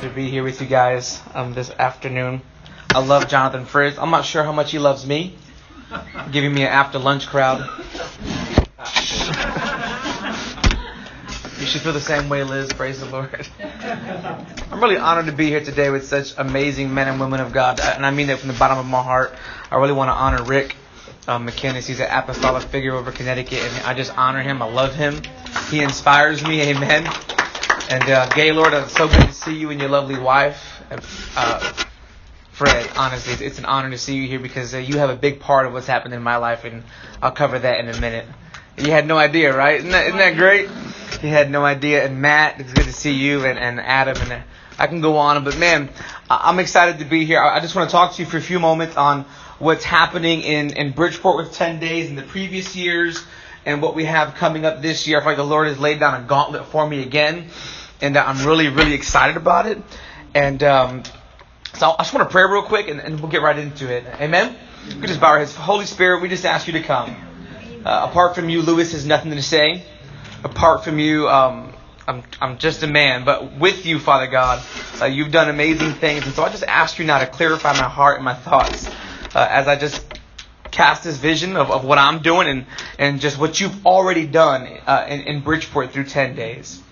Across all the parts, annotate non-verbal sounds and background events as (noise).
to be here with you guys um, this afternoon. I love Jonathan Friz. I'm not sure how much he loves me, giving me an after lunch crowd. you should feel the same way, Liz. Praise the Lord. I'm really honored to be here today with such amazing men and women of God, and I mean that from the bottom of my heart. I really want to honor Rick um, McKinnis. He's an apostolic figure over Connecticut, and I just honor him. I love him. He inspires me. Amen. And uh, Gaylord, it's so good to see you and your lovely wife. Uh, Fred, honestly, it's an honor to see you here because uh, you have a big part of what's happened in my life, and I'll cover that in a minute. You had no idea, right? Isn't that, isn't that great? You had no idea. And Matt, it's good to see you, and, and Adam, and uh, I can go on. But man, I'm excited to be here. I just want to talk to you for a few moments on what's happening in, in Bridgeport with 10 days in the previous years and what we have coming up this year. I feel like the Lord has laid down a gauntlet for me again and I'm really, really excited about it. And um, so I just want to pray real quick, and, and we'll get right into it. Amen. We just bow our heads. Holy Spirit, we just ask you to come. Uh, apart from you, Lewis has nothing to say. Apart from you, um, I'm, I'm just a man. But with you, Father God, uh, you've done amazing things. And so I just ask you now to clarify my heart and my thoughts uh, as I just cast this vision of, of what I'm doing and, and just what you've already done uh, in, in Bridgeport through 10 days.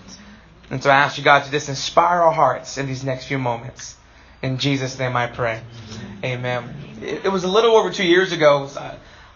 And so I ask you, God, to just inspire our hearts in these next few moments. In Jesus' name I pray. Amen. It, was a little over two years ago.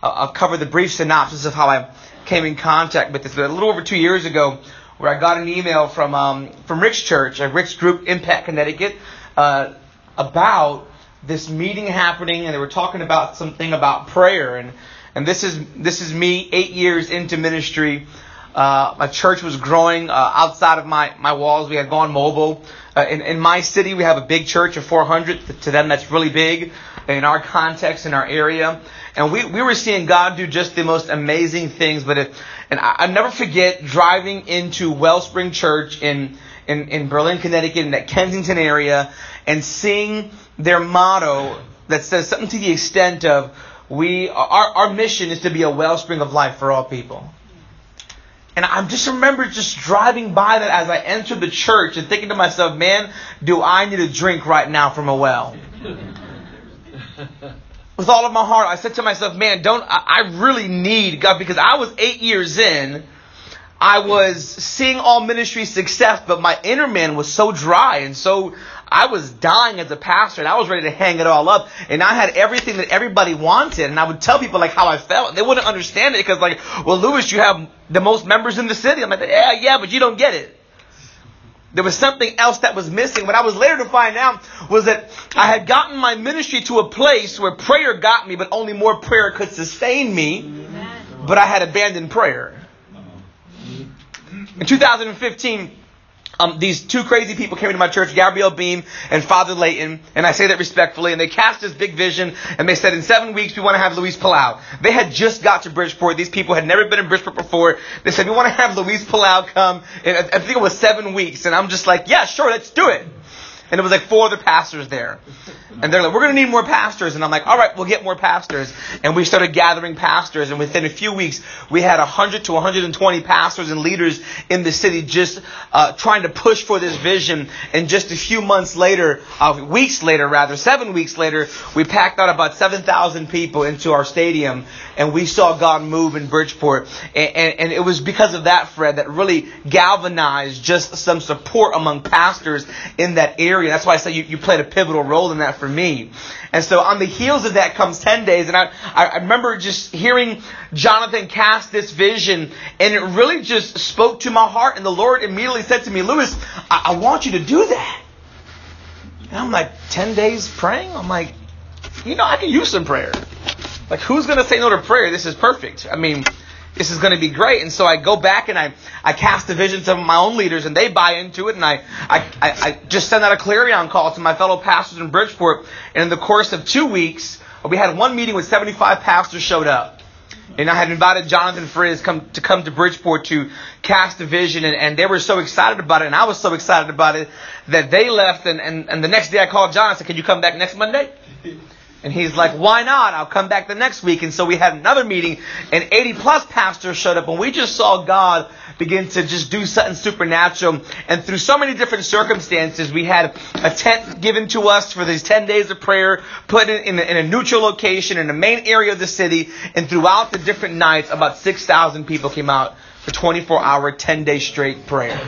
I'll cover the brief synopsis of how I came in contact with this. But a little over two years ago, where I got an email from um, from Rick's church, a Rick's group, Impact Connecticut, uh, about this meeting happening, and they were talking about something about prayer. And and this is this is me eight years into ministry. Uh, my church was growing uh, outside of my, my walls. We had gone mobile. Uh, in, in my city, we have a big church of 400. To them, that's really big in our context, in our area. And we, we were seeing God do just the most amazing things. But it, and I, I never forget driving into Wellspring Church in, in, in Berlin, Connecticut, in that Kensington area, and seeing their motto that says something to the extent of, we, our, our mission is to be a wellspring of life for all people. And I just remember just driving by that as I entered the church and thinking to myself, man, do I need a drink right now from a well? (laughs) With all of my heart, I said to myself, man, don't, I, I really need God because I was eight years in. I was seeing all ministry success, but my inner man was so dry and so I was dying as a pastor and I was ready to hang it all up. And I had everything that everybody wanted. And I would tell people like how I felt. They wouldn't understand it because like, well, Lewis, you have the most members in the city. I'm like, yeah, yeah, but you don't get it. There was something else that was missing. What I was later to find out was that I had gotten my ministry to a place where prayer got me, but only more prayer could sustain me. But I had abandoned prayer. In 2015, um, these two crazy people came into my church, Gabriel Beam and Father Layton, and I say that respectfully, and they cast this big vision, and they said in seven weeks we want to have Luis Palau. They had just got to Bridgeport. These people had never been in Bridgeport before. They said, we want to have Luis Palau come, and I think it was seven weeks, and I'm just like, yeah, sure, let's do it. And it was like four other pastors there. And they're like, we're going to need more pastors. And I'm like, all right, we'll get more pastors. And we started gathering pastors. And within a few weeks, we had 100 to 120 pastors and leaders in the city just uh, trying to push for this vision. And just a few months later, uh, weeks later rather, seven weeks later, we packed out about 7,000 people into our stadium. And we saw God move in Bridgeport. And, and, and it was because of that, Fred, that really galvanized just some support among pastors in that area. That's why I say you, you played a pivotal role in that for me. And so on the heels of that comes 10 days. And I, I remember just hearing Jonathan cast this vision and it really just spoke to my heart. And the Lord immediately said to me, Lewis, I, I want you to do that. And I'm like, 10 days praying? I'm like, you know, I can use some prayer. Like, who's going to say no to prayer? This is perfect. I mean, this is going to be great. And so I go back and I, I cast a vision to my own leaders and they buy into it. And I, I, I just send out a clarion call to my fellow pastors in Bridgeport. And in the course of two weeks, we had one meeting with 75 pastors showed up. And I had invited Jonathan Friz come, to come to Bridgeport to cast a vision, and, and, they were so excited about it, and I was so excited about it that they left. And, and, and the next day I called John and said, Can you come back next Monday? (laughs) And he's like, why not? I'll come back the next week. And so we had another meeting and 80 plus pastors showed up and we just saw God begin to just do something supernatural. And through so many different circumstances, we had a tent given to us for these 10 days of prayer, put in, in, a, in a neutral location in the main area of the city. And throughout the different nights, about 6,000 people came out for 24 hour, 10 day straight prayer.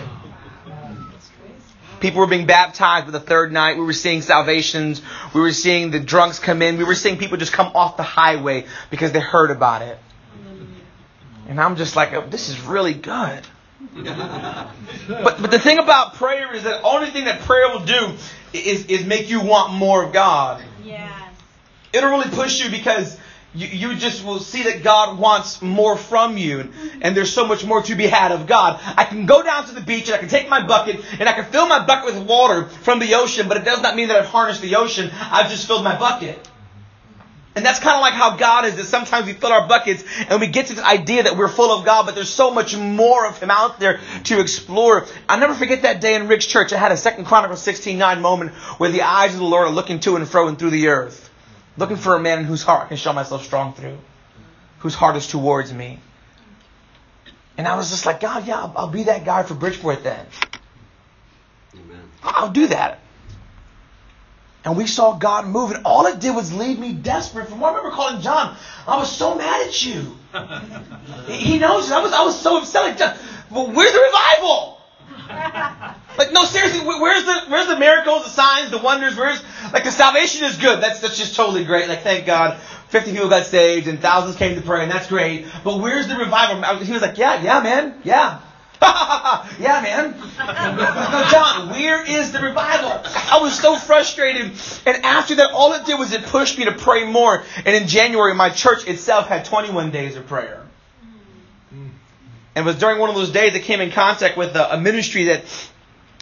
People were being baptized for the third night. We were seeing salvations. We were seeing the drunks come in. We were seeing people just come off the highway because they heard about it. And I'm just like, oh, this is really good. but but the thing about prayer is that the only thing that prayer will do is, is make you want more of God. Yes. It'll really push you because you, you just will see that God wants more from you, and there's so much more to be had of God. I can go down to the beach and I can take my bucket and I can fill my bucket with water from the ocean, but it does not mean that I've harnessed the ocean. I've just filled my bucket. And that's kind of like how God is, that sometimes we fill our buckets and we get to this idea that we're full of God, but there's so much more of Him out there to explore. I'll never forget that day in Rick's church. I had a Second Chronicles 16.9 moment where the eyes of the Lord are looking to and fro and through the earth. Looking for a man in whose heart I can show myself strong through, whose heart is towards me. And I was just like, God, yeah, I'll, I'll be that guy for Bridgeport then. Amen. I'll do that. And we saw God move, and all it did was leave me desperate. From what I remember calling John, I was so mad at you. (laughs) he knows. I was, I was so upset. Like, John, well, where's the revival? (laughs) like, no, seriously, where's the where's the miracles, the signs, the wonders? Where's like the salvation is good. That's that's just totally great. Like, thank God, fifty people got saved and thousands came to pray, and that's great. But where's the revival? He was like, yeah, yeah, man, yeah. (laughs) yeah, man. no, John, where is the revival? I was so frustrated. And after that, all it did was it pushed me to pray more. And in January, my church itself had 21 days of prayer. And was during one of those days that came in contact with a, a ministry that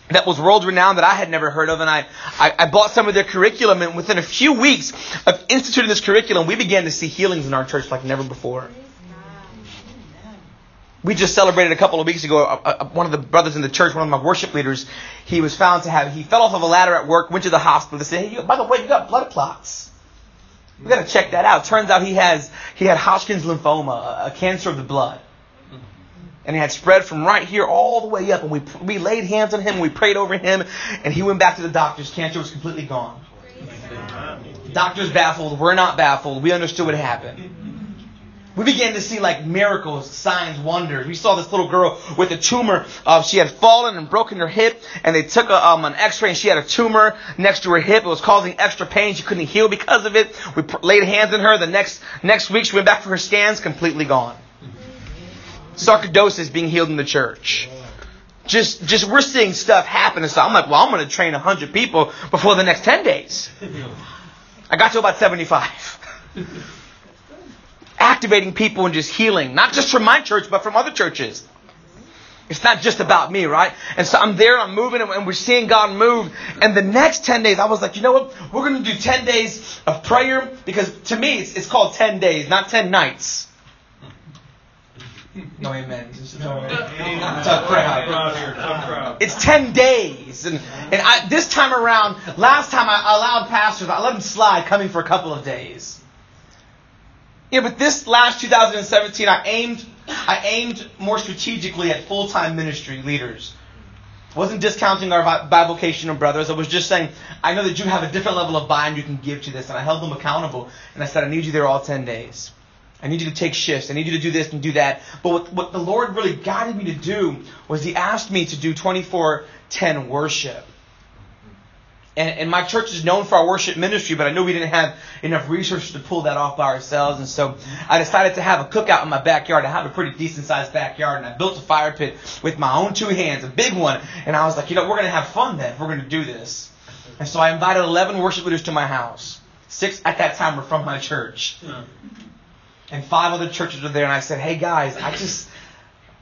that was world renowned that I had never heard of, and I, I, I, bought some of their curriculum, and within a few weeks of instituting this curriculum, we began to see healings in our church like never before. We just celebrated a couple of weeks ago. Uh, uh, one of the brothers in the church, one of my worship leaders, he was found to have, he fell off of a ladder at work, went to the hospital. They said, hey, by the way, you got blood clots. We got to check that out. Turns out he has, he had Hodgkin's lymphoma, a cancer of the blood and it had spread from right here all the way up. And we, we laid hands on him, and we prayed over him, and he went back to the doctors. Cancer was completely gone. Doctors baffled. We're not baffled. We understood what happened. We began to see like miracles, signs, wonders. We saw this little girl with a tumor. Uh, she had fallen and broken her hip, and they took a, um, an X-ray, and she had a tumor next to her hip. It was causing extra pain. She couldn't heal because of it. We pr- laid hands on her. The next next week, she went back for her scans, completely gone sarcoidosis being healed in the church. Just, just we're seeing stuff happen. So I'm like, well, I'm going to train 100 people before the next 10 days. I got to about 75. (laughs) Activating people and just healing, not just from my church, but from other churches. It's not just about me, right? And so I'm there, I'm moving, and we're seeing God move. And the next 10 days, I was like, you know what? We're going to do 10 days of prayer because to me, it's, it's called 10 days, not 10 nights. No amen. It's ten days, and and I, this time around, last time I allowed pastors, I let them slide, coming for a couple of days. Yeah, but this last 2017, I aimed, I aimed more strategically at full-time ministry leaders. Wasn't discounting our bivocational brothers. I was just saying, I know that you have a different level of buy-in you can give to this, and I held them accountable. And I said, I need you there all ten days. I need you to take shifts. I need you to do this and do that. But what, what the Lord really guided me to do was He asked me to do 24 10 worship. And, and my church is known for our worship ministry, but I knew we didn't have enough resources to pull that off by ourselves. And so I decided to have a cookout in my backyard. I have a pretty decent sized backyard, and I built a fire pit with my own two hands, a big one. And I was like, you know, we're going to have fun then if we're going to do this. And so I invited 11 worship leaders to my house. Six at that time were from my church and five other churches were there, and I said, "Hey guys, I just."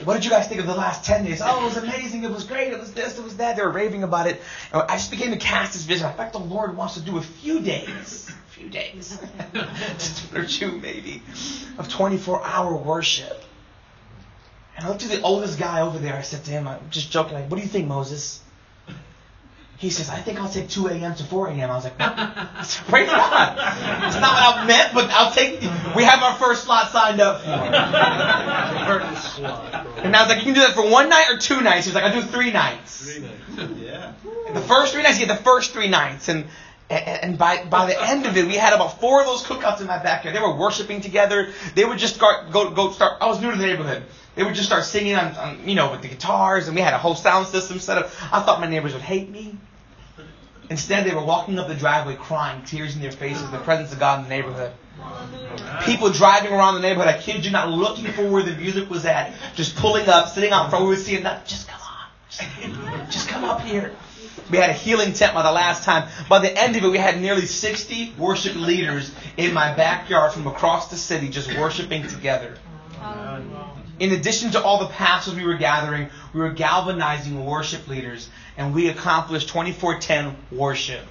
What did you guys think of the last 10 days? Oh, it was amazing. It was great. It was this. It was that. They were raving about it. And I just began to cast this vision. I fact, the Lord wants to do a few days, a (laughs) few days, (laughs) just one or two maybe, of 24 hour worship. And I looked at the oldest guy over there. I said to him, I'm just joking, like, what do you think, Moses? He says, I think I'll take 2 a.m. to 4 a.m. I was like, praise God. That's not what I meant, but I'll take, we have our first slot signed up for. And I was like, you can do that for one night or two nights. He was like, I'll do three nights. Three nights. Yeah. The first three nights, you get the first three nights. And, and by, by the end of it, we had about four of those cookouts in my backyard. They were worshiping together. They would just start, go, go start, I was new to the neighborhood. They would just start singing on, on, you know, with the guitars, and we had a whole sound system set up. I thought my neighbors would hate me. Instead, they were walking up the driveway crying, tears in their faces, the presence of God in the neighborhood. People driving around the neighborhood, I kid you not, looking for where the music was at, just pulling up, sitting out front. We would see it, just come on, just, just come up here. We had a healing tent by the last time. By the end of it, we had nearly 60 worship leaders in my backyard from across the city just worshiping together. In addition to all the pastors we were gathering, we were galvanizing worship leaders and we accomplished 2410 worship.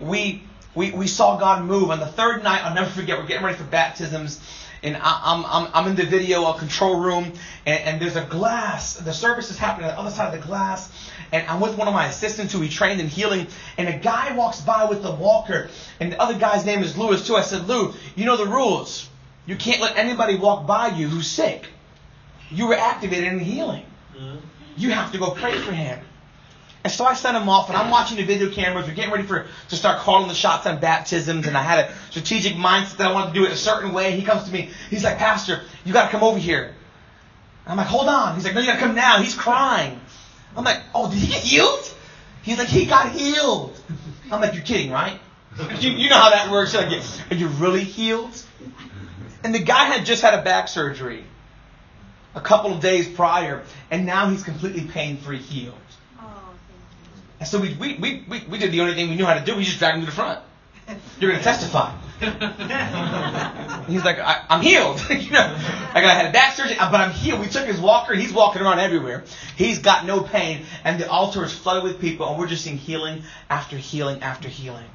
We, we, we saw God move. On the third night, I'll never forget, we're getting ready for baptisms. And I, am I'm, I'm in the video a control room, and, and there's a glass. The service is happening on the other side of the glass, and I'm with one of my assistants who he trained in healing, and a guy walks by with the walker, and the other guy's name is Lewis too. I said, Lou, you know the rules. You can't let anybody walk by you who's sick. You were activated in healing. Mm-hmm. You have to go pray for him. And so I sent him off, and I'm watching the video cameras. We're getting ready for to start calling the shots on baptisms, and I had a strategic mindset that I wanted to do it a certain way. He comes to me. He's like, Pastor, you got to come over here. I'm like, hold on. He's like, no, you got to come now. He's crying. I'm like, oh, did he get healed? He's like, he got healed. I'm like, you're kidding, right? (laughs) You, you know how that works. You're like, are you really healed? And the guy had just had a back surgery a couple of days prior, and now he's completely pain free healed. Oh, and so we, we, we, we, we did the only thing we knew how to do. We just dragged him to the front. (laughs) You're going to testify. he's like, I, am healed. (laughs) you know, like I had a back surgery, but I'm healed. We took his walker. He's walking around everywhere. He's got no pain, and the altar is flooded with people, and we're just seeing healing after healing after healing.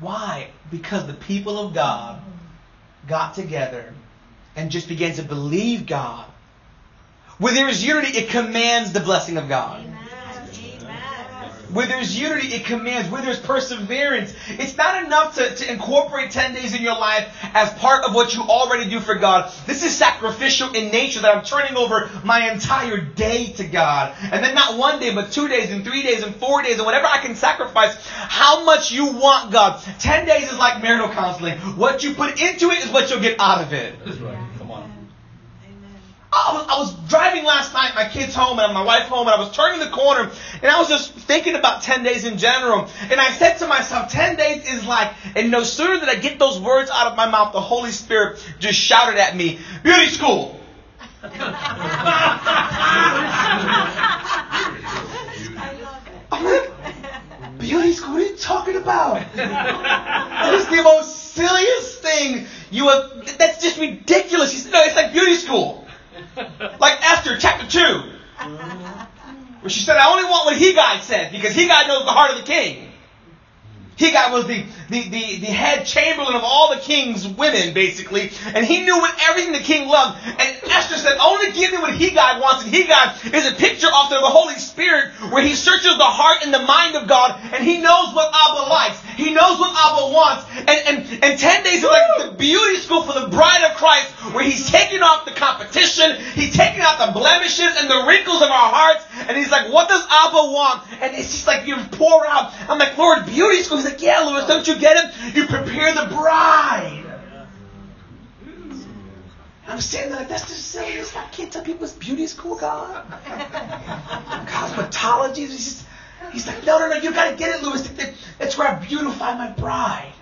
Why? Because the people of God got together and just began to believe God. Where there is unity, it commands the blessing of God. Amen. Where there's unity, it commands. Where there's perseverance, it's not enough to, to incorporate 10 days in your life as part of what you already do for God. This is sacrificial in nature that I'm turning over my entire day to God. And then not one day, but two days and three days and four days and whatever I can sacrifice, how much you want God. 10 days is like marital counseling. What you put into it is what you'll get out of it. I was, I was driving last night, my kids home and my wife home, and I was turning the corner, and I was just thinking about 10 days in general. And I said to myself, 10 days is like, and no sooner did I get those words out of my mouth, the Holy Spirit just shouted at me, beauty school. I'm like, beauty school, what are you talking about? That is the most silliest thing you have, that's just ridiculous. He said, no, it's like beauty school. (laughs) like Esther chapter 2. Mm-hmm. Where she said, I only want what He Hegai said because He Hegai knows the heart of the king. Hegai was the, the, the, the, head chamberlain of all the king's women, basically, and he knew what everything the king loved. And Esther said, only give me what Hegai wants. And Hegai is a picture of the Holy Spirit where he searches the heart and the mind of God, and he knows what Abba likes. He knows what Abba wants. And, and, and 10 days are like the beauty school for the bride of Christ, where he's taking off the competition, he's taking out the blemishes and the wrinkles of our hearts, and he's like, what does Abba want? And it's just like you pour out. I'm like, Lord, beauty school. He's like, yeah, Lewis, don't you get it? You prepare the bride. I'm saying that like, that's the silliest. I can't tell people it's beauty school, God. (laughs) Cosmetology. He's, just, he's like, no, no, no, you got to get it, Lewis. That's where I beautify my bride.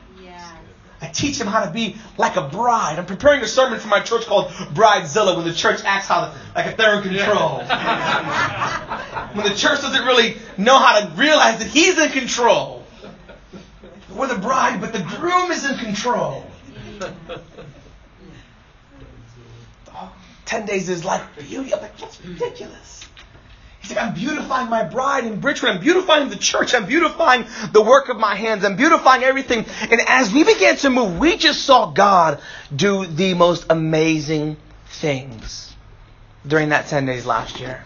I teach them how to be like a bride. I'm preparing a sermon for my church called Bridezilla when the church acts how to, like if they're in control. (laughs) when the church doesn't really know how to realize that he's in control. We're the bride, but the groom is in control. (laughs) Oh, Ten days is like beauty. I'm like, that's ridiculous. I'm beautifying my bride in Bridgewood. I'm beautifying the church. I'm beautifying the work of my hands. I'm beautifying everything. And as we began to move, we just saw God do the most amazing things during that 10 days last year.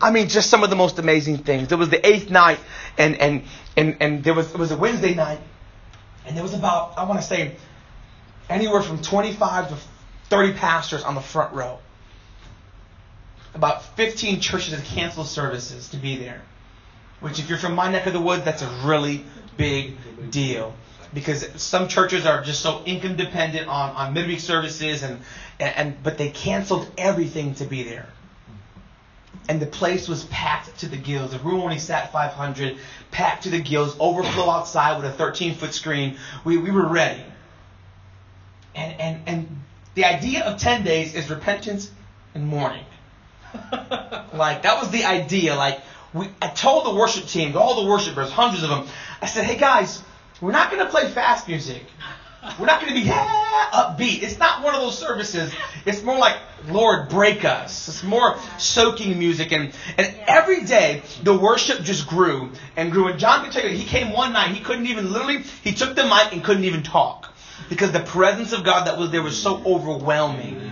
I mean, just some of the most amazing things. It was the eighth night, and and and and there was it was a Wednesday night, and there was about I want to say anywhere from 25 to 30 pastors on the front row. About 15 churches had canceled services to be there. Which, if you're from my neck of the woods, that's a really big deal. Because some churches are just so income dependent on, on midweek services and, and, and but they canceled everything to be there. And the place was packed to the gills. The room only sat 500 packed to the gills overflow outside with a 13 foot screen. We, we were ready. And, and and the idea of 10 days is repentance and mourning like that was the idea like we, I told the worship team, all the worshipers, hundreds of them, I said, hey guys, we're not going to play fast music. We're not going to be yeah, upbeat. It's not one of those services. It's more like, Lord, break us. It's more soaking music. And, and every day, the worship just grew and grew. And John can tell you, he came one night, he couldn't even, literally, he took the mic and couldn't even talk. Because the presence of God that was there was so overwhelming.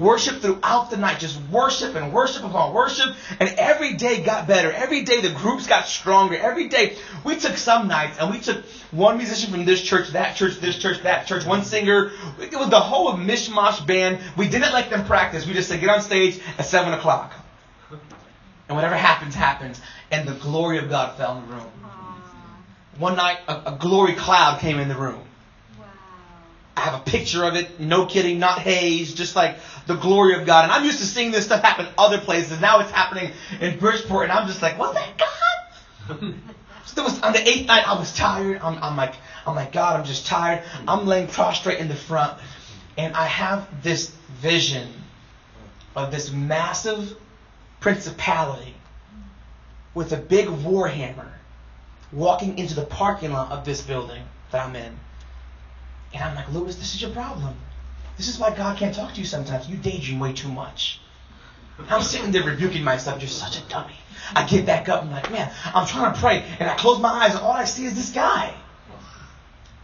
Worship throughout the night, just worship and worship upon worship. And every day got better. Every day the groups got stronger. Every day we took some nights and we took one musician from this church, that church, this church, that church, one singer. It was the whole mishmash band. We didn't let them practice. We just said, get on stage at 7 o'clock. And whatever happens, happens. And the glory of God fell in the room. One night, a, a glory cloud came in the room. I have a picture of it, no kidding, not haze, just like the glory of God. And I'm used to seeing this stuff happen other places. Now it's happening in Bridgeport, and I'm just like, was that God? (laughs) so was, on the eighth night, I was tired. I'm, I'm like, I'm like, God, I'm just tired. I'm laying prostrate in the front, and I have this vision of this massive principality with a big warhammer walking into the parking lot of this building that I'm in. And I'm like, Lewis, this is your problem. This is why God can't talk to you sometimes. You daydream way too much. I'm sitting there rebuking myself. You're such a dummy. I get back up and I'm like, man, I'm trying to pray. And I close my eyes and all I see is this guy.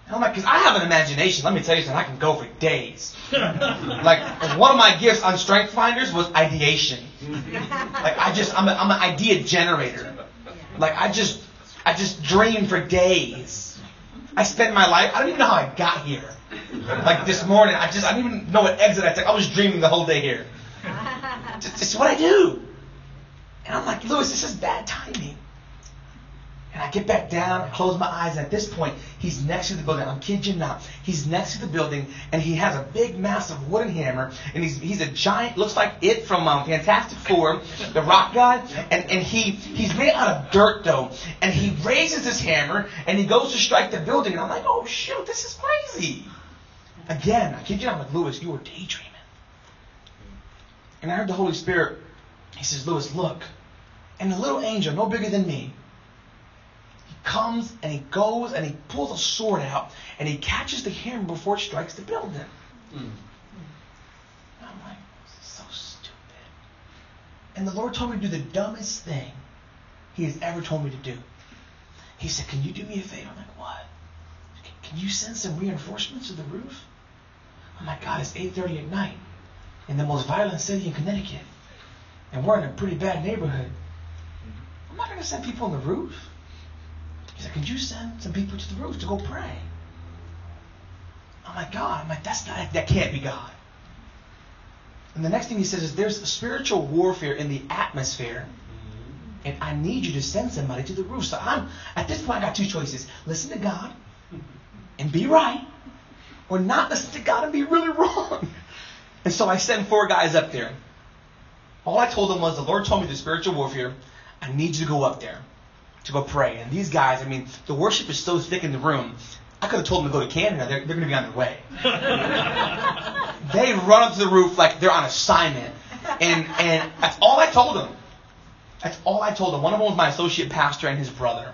And I'm like, because I have an imagination. Let me tell you something. I can go for days. (laughs) like, one of my gifts on Strength Finders was ideation. Like, I just, I'm, a, I'm an idea generator. Like, I just, I just dream for days. I spent my life, I don't even know how I got here. Like this morning, I just, I don't even know what exit I took. I was dreaming the whole day here. (laughs) This is what I do. And I'm like, Lewis, this is bad timing. And I get back down, close my eyes, and at this point, he's next to the building. I'm kidding you not. He's next to the building, and he has a big, massive wooden hammer, and he's he's a giant, looks like it from um, Fantastic Four, the rock guy, and, and he he's made out of dirt though, and he raises his hammer, and he goes to strike the building, and I'm like, oh shoot, this is crazy. Again, I kid you not, I'm like, Lewis, you were daydreaming. And I heard the Holy Spirit, he says, Lewis, look. And the little angel, no bigger than me, comes and he goes and he pulls a sword out and he catches the hammer before it strikes the building. Mm. I'm like, this is so stupid. And the Lord told me to do the dumbest thing he has ever told me to do. He said, Can you do me a favor? I'm like, what? Can you send some reinforcements to the roof? I'm like, God, it's 8.30 at night in the most violent city in Connecticut. And we're in a pretty bad neighborhood. I'm not going to send people on the roof. He said, could you send some people to the roof to go pray? Oh my God. I'm like, that's not, that can't be God. And the next thing he says is there's spiritual warfare in the atmosphere. And I need you to send somebody to the roof. So I'm at this point I got two choices. Listen to God and be right or not listen to God and be really wrong. And so I sent four guys up there. All I told them was the Lord told me the spiritual warfare. I need you to go up there to go pray. And these guys, I mean, the worship is so thick in the room. I could have told them to go to Canada. They're, they're going to be on their way. (laughs) they run up to the roof like they're on assignment. And, and that's all I told them. That's all I told them. One of them was my associate pastor and his brother.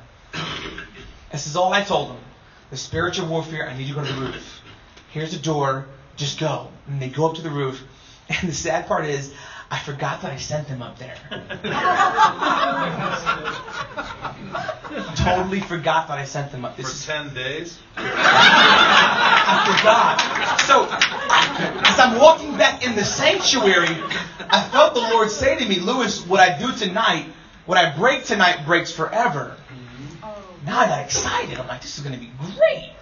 This is all I told them. The spiritual warfare, I need you to go to the roof. Here's the door. Just go. And they go up to the roof. And the sad part is, I forgot that I sent them up there. (laughs) totally forgot that I sent them up. This For 10 days? I forgot. So, as I'm walking back in the sanctuary, I felt the Lord say to me, Lewis, what I do tonight, what I break tonight breaks forever. Mm-hmm. Now I got excited. I'm like, this is going to be great.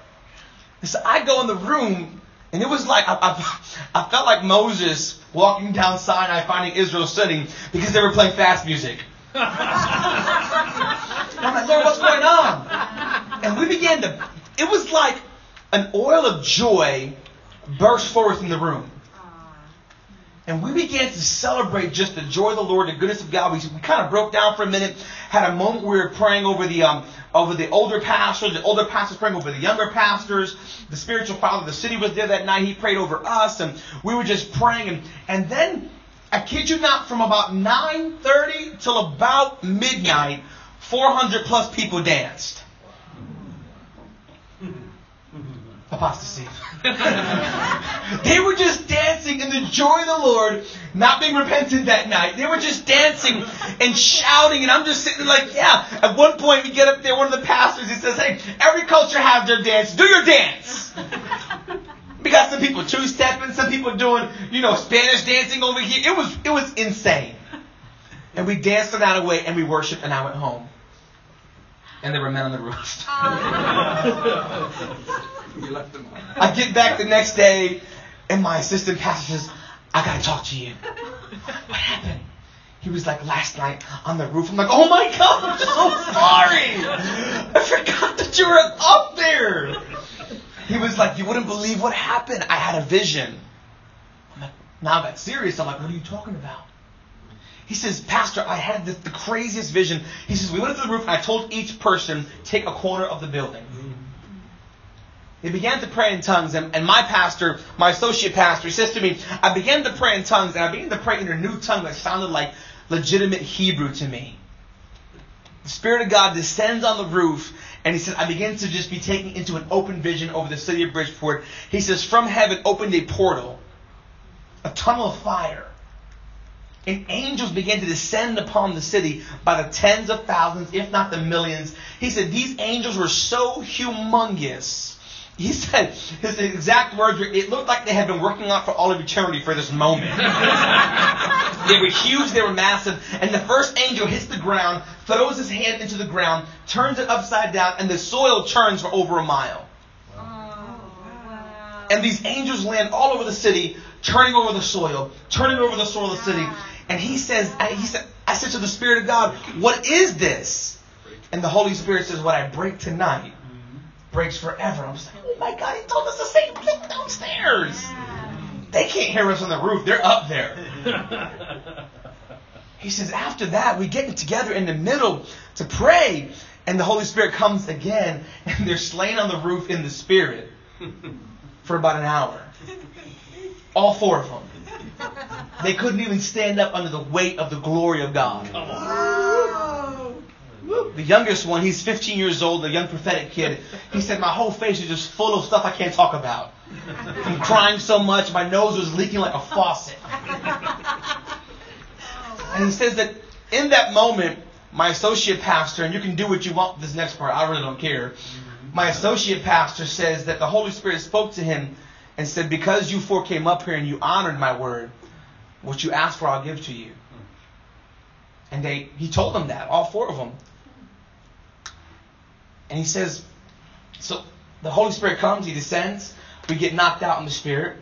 So I go in the room, and it was like, I, I, I felt like Moses walking down Sinai finding Israel sitting because they were playing fast music. I'm like, Lord, what's going on? And we began to, it was like an oil of joy burst forth in the room. And we began to celebrate just the joy of the Lord, the goodness of God. We, we kind of broke down for a minute, had a moment where we were praying over the um, over the older pastors, the older pastors praying over the younger pastors. The spiritual father of the city was there that night. He prayed over us, and we were just praying. And, and then, I kid you not, from about 9.30 till about midnight, 400 plus people danced. (laughs) Apostasy. (laughs) they were just dancing in the joy of the Lord, not being repentant that night. They were just dancing and shouting, and I'm just sitting like, yeah. At one point, we get up there, one of the pastors, he says, hey, every culture has their dance. Do your dance. (laughs) We got some people two-stepping, some people doing, you know, Spanish dancing over here. It was, it was insane. And we danced the night away, and we worshiped, and I went home. And there were men on the roof. (laughs) (laughs) I get back the next day, and my assistant pastor says, I gotta talk to you. What happened? He was like, last night on the roof. I'm like, oh my God, I'm so sorry. I forgot that you were up there. He was like, you wouldn't believe what happened. I had a vision. I'm like, now I got serious. I'm like, what are you talking about? He says, Pastor, I had the, the craziest vision. He says, we went up to the roof and I told each person, take a corner of the building. They began to pray in tongues, and, and my pastor, my associate pastor, he says to me, I began to pray in tongues, and I began to pray in a new tongue that sounded like legitimate Hebrew to me. The Spirit of God descends on the roof, and he says, I begin to just be taken into an open vision over the city of Bridgeport. He says, From heaven opened a portal, a tunnel of fire. And angels began to descend upon the city by the tens of thousands, if not the millions. He said, These angels were so humongous he said his exact words were, it looked like they had been working on for all of eternity for this moment. (laughs) they were huge, they were massive, and the first angel hits the ground, throws his hand into the ground, turns it upside down, and the soil churns for over a mile. Oh, and these angels land all over the city, turning over the soil, turning over the soil of the city. And he says, he said, I said to the Spirit of God, what is this? And the Holy Spirit says, what I break tonight breaks forever. I'm just like, oh my God, he told us the same thing downstairs. They can't hear us on the roof. They're up there. (laughs) he says, after that, we get together in the middle to pray. And the Holy Spirit comes again, and they're slain on the roof in the Spirit (laughs) for about an hour. All four of them. They couldn't even stand up under the weight of the glory of God. The youngest one, he's 15 years old, a young prophetic kid. He said, My whole face is just full of stuff I can't talk about. I'm crying so much, my nose was leaking like a faucet. And he says that in that moment, my associate pastor, and you can do what you want with this next part, I really don't care. My associate pastor says that the Holy Spirit spoke to him and said, Because you four came up here and you honored my word, what you asked for, I'll give to you. And they, he told them that, all four of them. And he says, so the Holy Spirit comes, he descends, we get knocked out in the Spirit.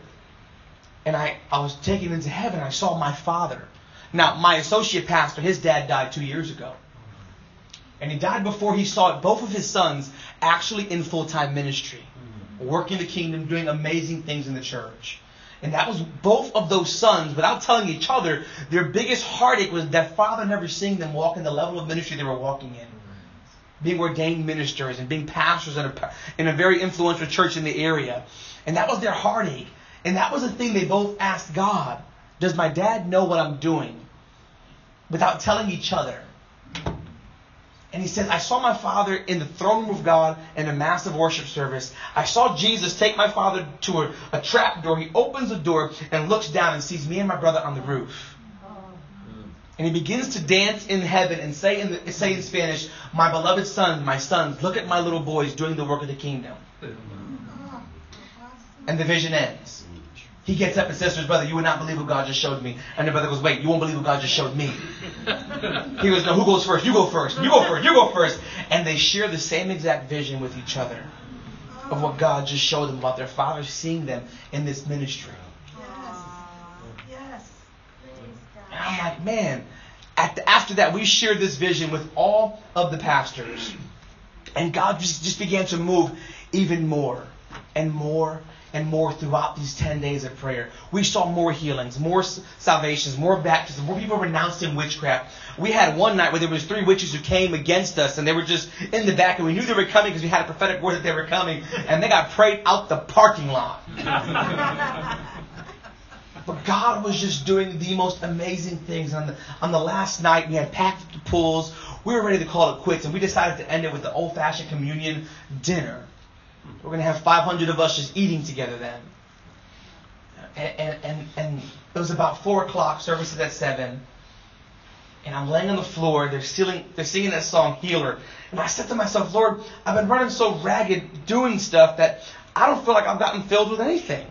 And I, I was taken into heaven, I saw my father. Now, my associate pastor, his dad died two years ago. And he died before he saw both of his sons actually in full time ministry, working the kingdom, doing amazing things in the church. And that was both of those sons, without telling each other, their biggest heartache was that father never seeing them walk in the level of ministry they were walking in being ordained ministers and being pastors in a, in a very influential church in the area. And that was their heartache. And that was the thing they both asked God Does my dad know what I'm doing? Without telling each other. And he says, I saw my father in the throne room of God in a massive worship service. I saw Jesus take my father to a, a trap door. He opens the door and looks down and sees me and my brother on the roof. And he begins to dance in heaven and say in, the, say in Spanish, My beloved sons, my sons, look at my little boys doing the work of the kingdom. And the vision ends. He gets up and says to his brother, You would not believe what God just showed me. And the brother goes, Wait, you won't believe what God just showed me. (laughs) he goes, No, who goes first? You go first. You go first. You go first. And they share the same exact vision with each other of what God just showed them about their father seeing them in this ministry. Yes. Yes. And I'm like, man, the, after that, we shared this vision with all of the pastors. And God just, just began to move even more and more and more throughout these 10 days of prayer. We saw more healings, more salvations, more baptisms, more people renouncing witchcraft. We had one night where there was three witches who came against us and they were just in the back and we knew they were coming because we had a prophetic word that they were coming and they got prayed out the parking lot. (laughs) God was just doing the most amazing things. On the, on the last night, we had packed up the pools. We were ready to call it quits and we decided to end it with the old-fashioned communion dinner. We're going to have 500 of us just eating together then. And, and, and, and it was about 4 o'clock, service is at 7. And I'm laying on the floor. They're, singing, they're singing that song, Healer. And I said to myself, Lord, I've been running so ragged doing stuff that I don't feel like I've gotten filled with anything.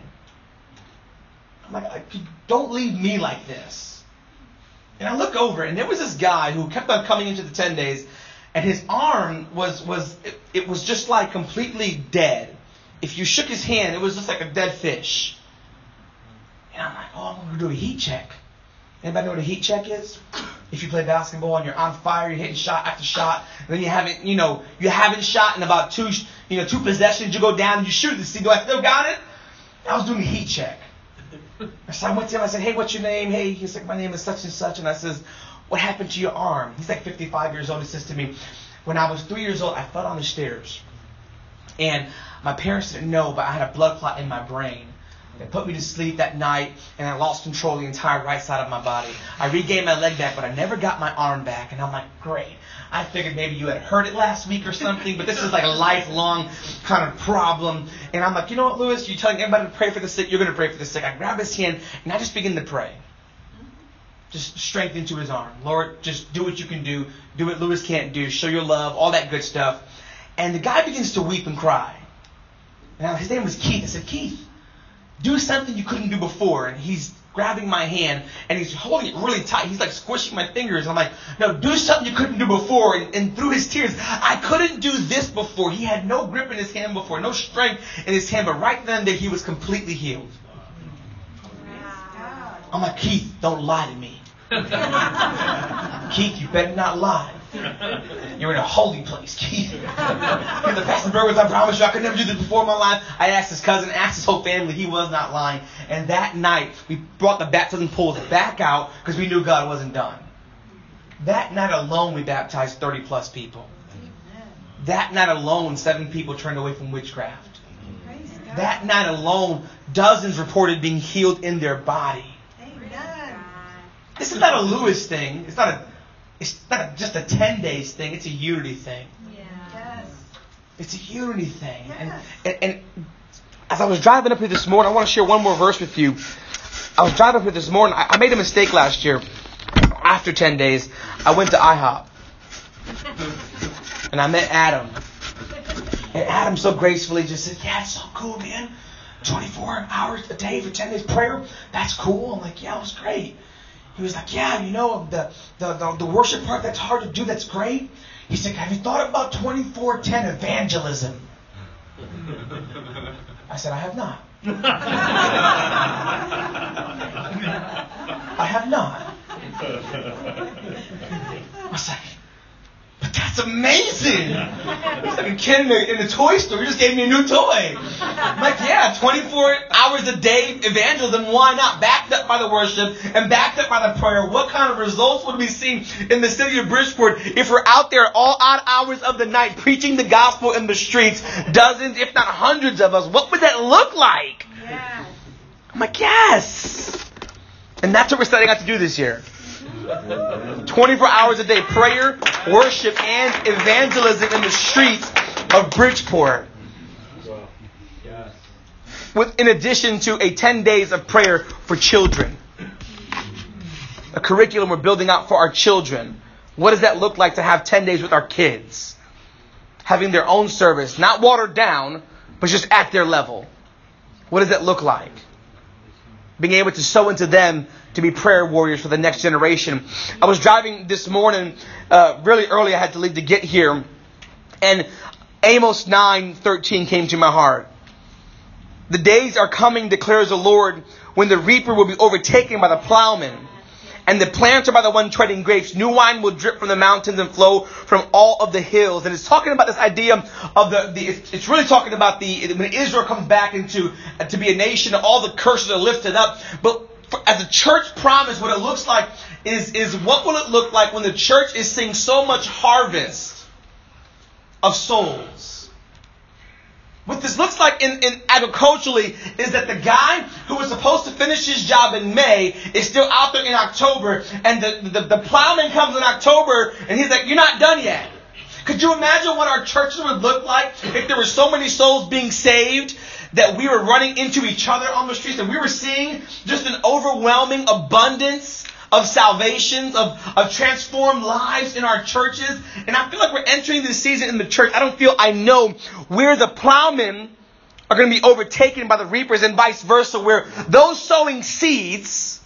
I'm like, don't leave me like this. And I look over, and there was this guy who kept on coming into the 10 days and his arm was was it, it, was just like completely dead. If you shook his hand, it was just like a dead fish. And I'm like, oh, I'm gonna do a heat check. Anybody know what a heat check is? (clears throat) If you play basketball and you're on fire, you're hitting shot after shot, and then you haven't, you know, you haven't shot in about two, you know, two possessions. You go down and you shoot to see, do I still got it? I was doing a heat check. So I went to him. I said, "Hey, what's your name?" Hey, he's like, "My name is such and such." And I says, what happened to your arm? He's like 55 years old. He says to me, When I was three years old, I fell on the stairs. And my parents didn't know, but I had a blood clot in my brain. They put me to sleep that night, and I lost control of the entire right side of my body. I regained my leg back, but I never got my arm back. And I'm like, great. I figured maybe you had heard it last week or something, but this is like a lifelong kind of problem. And I'm like, you know what, Lewis? You're telling everybody to pray for the sick. You're going to pray for the sick. I grab his hand, and I just begin to pray just strength into his arm. Lord, just do what you can do. Do what Lewis can't do. Show your love, all that good stuff. And the guy begins to weep and cry. Now, his name was Keith. I said, Keith, do something you couldn't do before. And he's grabbing my hand and he's holding it really tight. He's like squishing my fingers. I'm like, no, do something you couldn't do before. And, and through his tears, I couldn't do this before. He had no grip in his hand before, no strength in his hand. But right then, there, he was completely healed. I'm like, Keith, don't lie to me. (laughs) Keith, you better not lie. (laughs) You're in a holy place, (laughs) Keith. He's the Pastor Burgers, I promise you, I could never do this before in my life. I asked his cousin, asked his whole family. He was not lying. And that night, we brought the baptism pools back out because we knew God wasn't done. That night alone, we baptized 30 plus people. That night alone, seven people turned away from witchcraft. That night alone, dozens reported being healed in their body. This is not a Lewis thing. It's not a. It's not just a ten days thing. It's a unity thing. Yeah. Yes. It's a unity thing. Yes. And, and and as I was driving up here this morning, I want to share one more verse with you. I was driving up here this morning. I, I made a mistake last year. After ten days, I went to IHOP and I met Adam. And Adam so gracefully just said, "Yeah, it's so cool, man. 24 hours a day for 10 days prayer. That's cool." I'm like, "Yeah, it was great." He was like, yeah, you know, the, the, the, the worship part that's hard to do, that's great. He said, have you thought about 2410 evangelism? I said, I have not. (laughs) I have not. I was like, that's amazing. It's like a kid in the, in the toy store. You just gave me a new toy. I'm like, yeah, 24 hours a day evangelism. Why not? Backed up by the worship and backed up by the prayer. What kind of results would we see in the city of Bridgeport if we're out there all odd hours of the night preaching the gospel in the streets? Dozens, if not hundreds of us. What would that look like? Yeah. I'm like, yes. And that's what we're setting out to do this year. 24 hours a day, prayer, worship, and evangelism in the streets of Bridgeport. With, in addition to a 10 days of prayer for children. A curriculum we're building out for our children. What does that look like to have 10 days with our kids? Having their own service, not watered down, but just at their level. What does that look like? being able to sow into them to be prayer warriors for the next generation. I was driving this morning, uh, really early. I had to leave to get here, and Amos nine thirteen came to my heart. The days are coming, declares the Lord, when the reaper will be overtaken by the plowman and the planter by the one treading grapes. New wine will drip from the mountains and flow from all of the hills. And it's talking about this idea of the, the it's, really talking about the, when Israel comes back into, to be a nation, all the curses are lifted up. But as a church promise, what it looks like is, is what will it look like when the church is seeing so much harvest of souls? What this looks like in, in agriculturally is that the guy who was supposed to finish his job in May is still out there in October, and the, the, the plowman comes in October, and he's like, You're not done yet. Could you imagine what our churches would look like if there were so many souls being saved that we were running into each other on the streets and we were seeing just an overwhelming abundance of salvations, of, of transformed lives in our churches. And I feel like we're entering this season in the church. I don't feel, I know where the plowmen are going to be overtaken by the reapers and vice versa, where those sowing seeds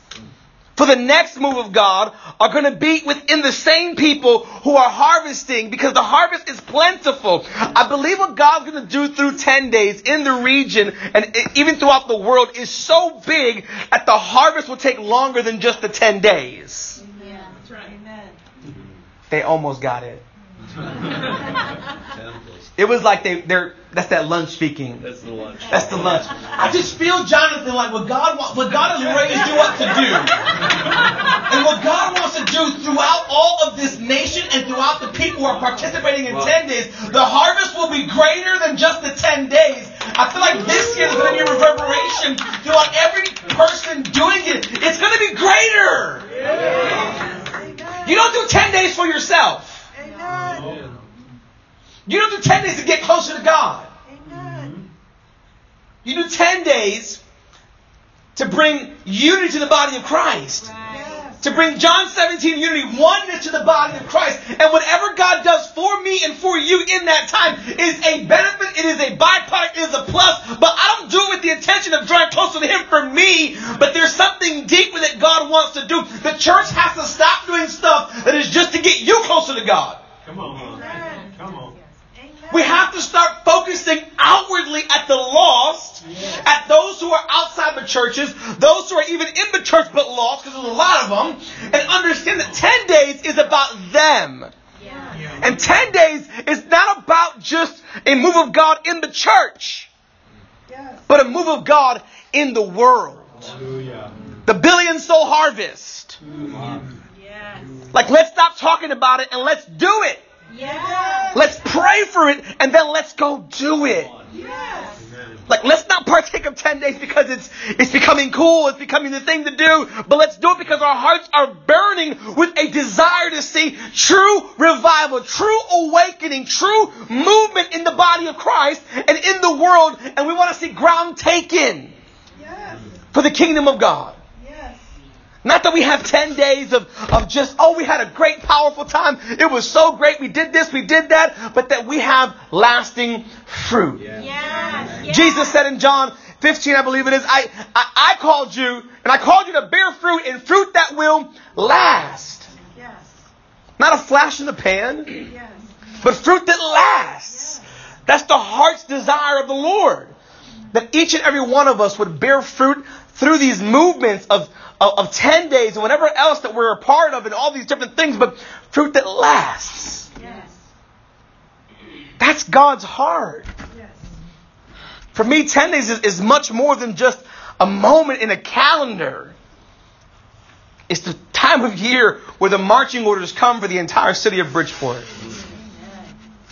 for the next move of God are going to be within the same people who are harvesting because the harvest is plentiful. I believe what God's going to do through 10 days in the region and even throughout the world is so big that the harvest will take longer than just the 10 days. Yeah, that's right. Amen. They almost got it. (laughs) It was like they, they're, that's that lunch speaking. That's the lunch. That's the lunch. I just feel, Jonathan, like what God wants, what God has raised you up to do, and what God wants to do throughout all of this nation and throughout the people who are participating in 10 days, the harvest will be greater than just the 10 days. I feel like this year is going to be a reverberation throughout every person doing it. It's going to be greater. Amen. You don't do 10 days for yourself. Amen. You don't do 10 days to get closer to God. Amen. You do 10 days to bring unity to the body of Christ. Yes. To bring John 17 unity, oneness to the body of Christ. And whatever God does for me and for you in that time is a benefit, it is a byproduct, it is a plus. But I don't do it with the intention of drawing closer to Him for me. But there's something deeper that God wants to do. The church has to stop doing stuff that is just to get you closer to God. Come on. Amen. Come on. We have to start focusing outwardly at the lost, at those who are outside the churches, those who are even in the church but lost, because there's a lot of them, and understand that 10 days is about them. Yeah. And 10 days is not about just a move of God in the church, Yes. but a move of God in the world. Hallelujah. The billion soul harvest. Mm-hmm. Yes. Like, let's stop talking about it and let's do it. Yes. Let's pray for it and then let's go do it. Yes. Like, let's not partake of 10 days because it's, it's becoming cool, it's becoming the thing to do, but let's do it because our hearts are burning with a desire to see true revival, true awakening, true movement in the body of Christ and in the world, and we want to see ground taken Yes. for the kingdom of God. Yes. Not that we have 10 days of, of just, oh, we had a great, powerful time. It was so great. We did this, we did that. But that we have lasting fruit. Yeah. Yes. Yes. Jesus said in John 15, I believe it is, I, I, I called you, and I called you to bear fruit, and fruit that will last. Yes. Not a flash in the pan, Yes. but fruit that lasts. That's the heart's desire of the Lord. That each and every one of us would bear fruit through these movements of, of, of 10 days and whatever else that we're a part of and all these different things, but fruit that lasts. Yes. That's God's heart. Yes. For me, 10 days is, is much more than just a moment in a calendar. It's the time of year where the marching orders come for the entire city of Bridgeport.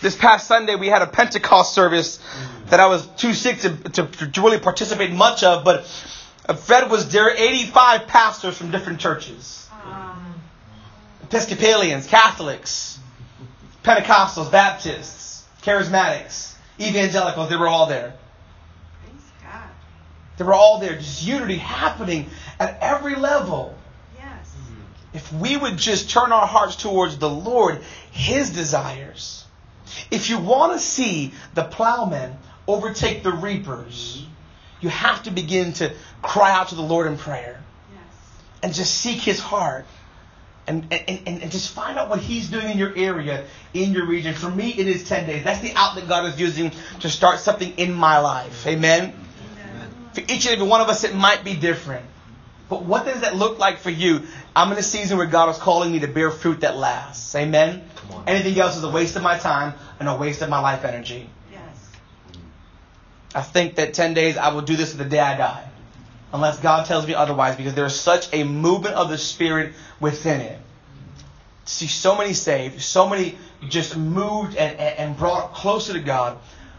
This past Sunday, we had a Pentecost service that I was too sick to, to, to really participate much of, but Fred was there, 85 pastors from different churches Um, Episcopalians, Catholics, Pentecostals, Baptists, Charismatics, Evangelicals, they were all there. They were all there, just unity happening at every level. Yes. If we would just turn our hearts towards the Lord, His desires. If you want to see the plowmen overtake the reapers, you have to begin to cry out to the Lord in prayer Yes. and just seek His heart. And, and, and, and just find out what he's doing in your area, in your region. For me, it is 10 days. That's the outlet God is using to start something in my life. Amen? For each and every one of us, it might be different. But what does that look like for you? I'm in a season where God is calling me to bear fruit that lasts. Amen? Anything else is a waste of my time and a waste of my life energy. I think that 10 days I will do this to the day I die. Unless God tells me otherwise, because there is such a movement of the Spirit within it. See so many saved, so many just moved and, and, brought closer to God.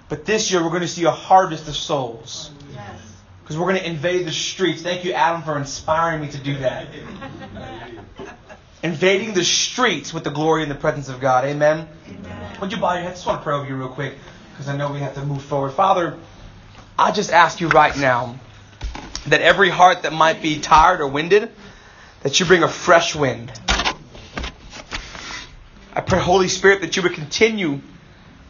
But this year we're going to see a harvest of souls. Yes. Because we're going to invade the streets. Thank you, Adam, for inspiring me to do that. Invading the streets with the glory and the presence of God. Amen. Amen. Would you bow your head? I just want to pray over you real quick because I know we have to move forward. Father, I just ask you right now that every heart that might be tired or winded, that you bring a fresh wind. I pray, Holy Spirit, that you would continue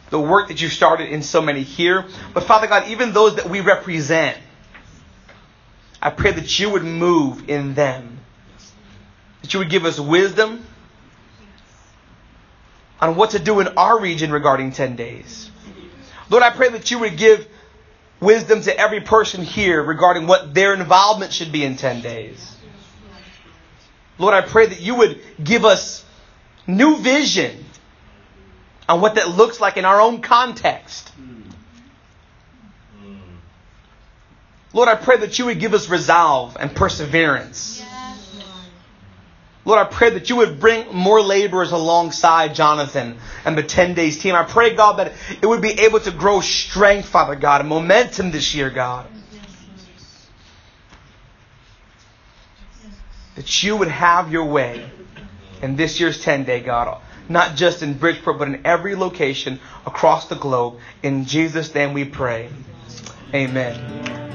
the work that you started in so many here. But Father God, even those that we represent, I pray that you would move in them. That you would give us wisdom on what to do in our region regarding 10 days. Lord, I pray that you would give wisdom to every person here regarding what their involvement should be in 10 days. Lord, I pray that you would give us new vision on what that looks like in our own context. Lord, I pray that you would give us resolve and perseverance. Lord, I pray that you would bring more laborers alongside Jonathan and the 10 days team. I pray, God, that it would be able to grow strength, Father God, and momentum this year, God. That you would have your way in this year's 10 day, God. Not just in Bridgeport, but in every location across the globe. In Jesus' name we pray. Amen.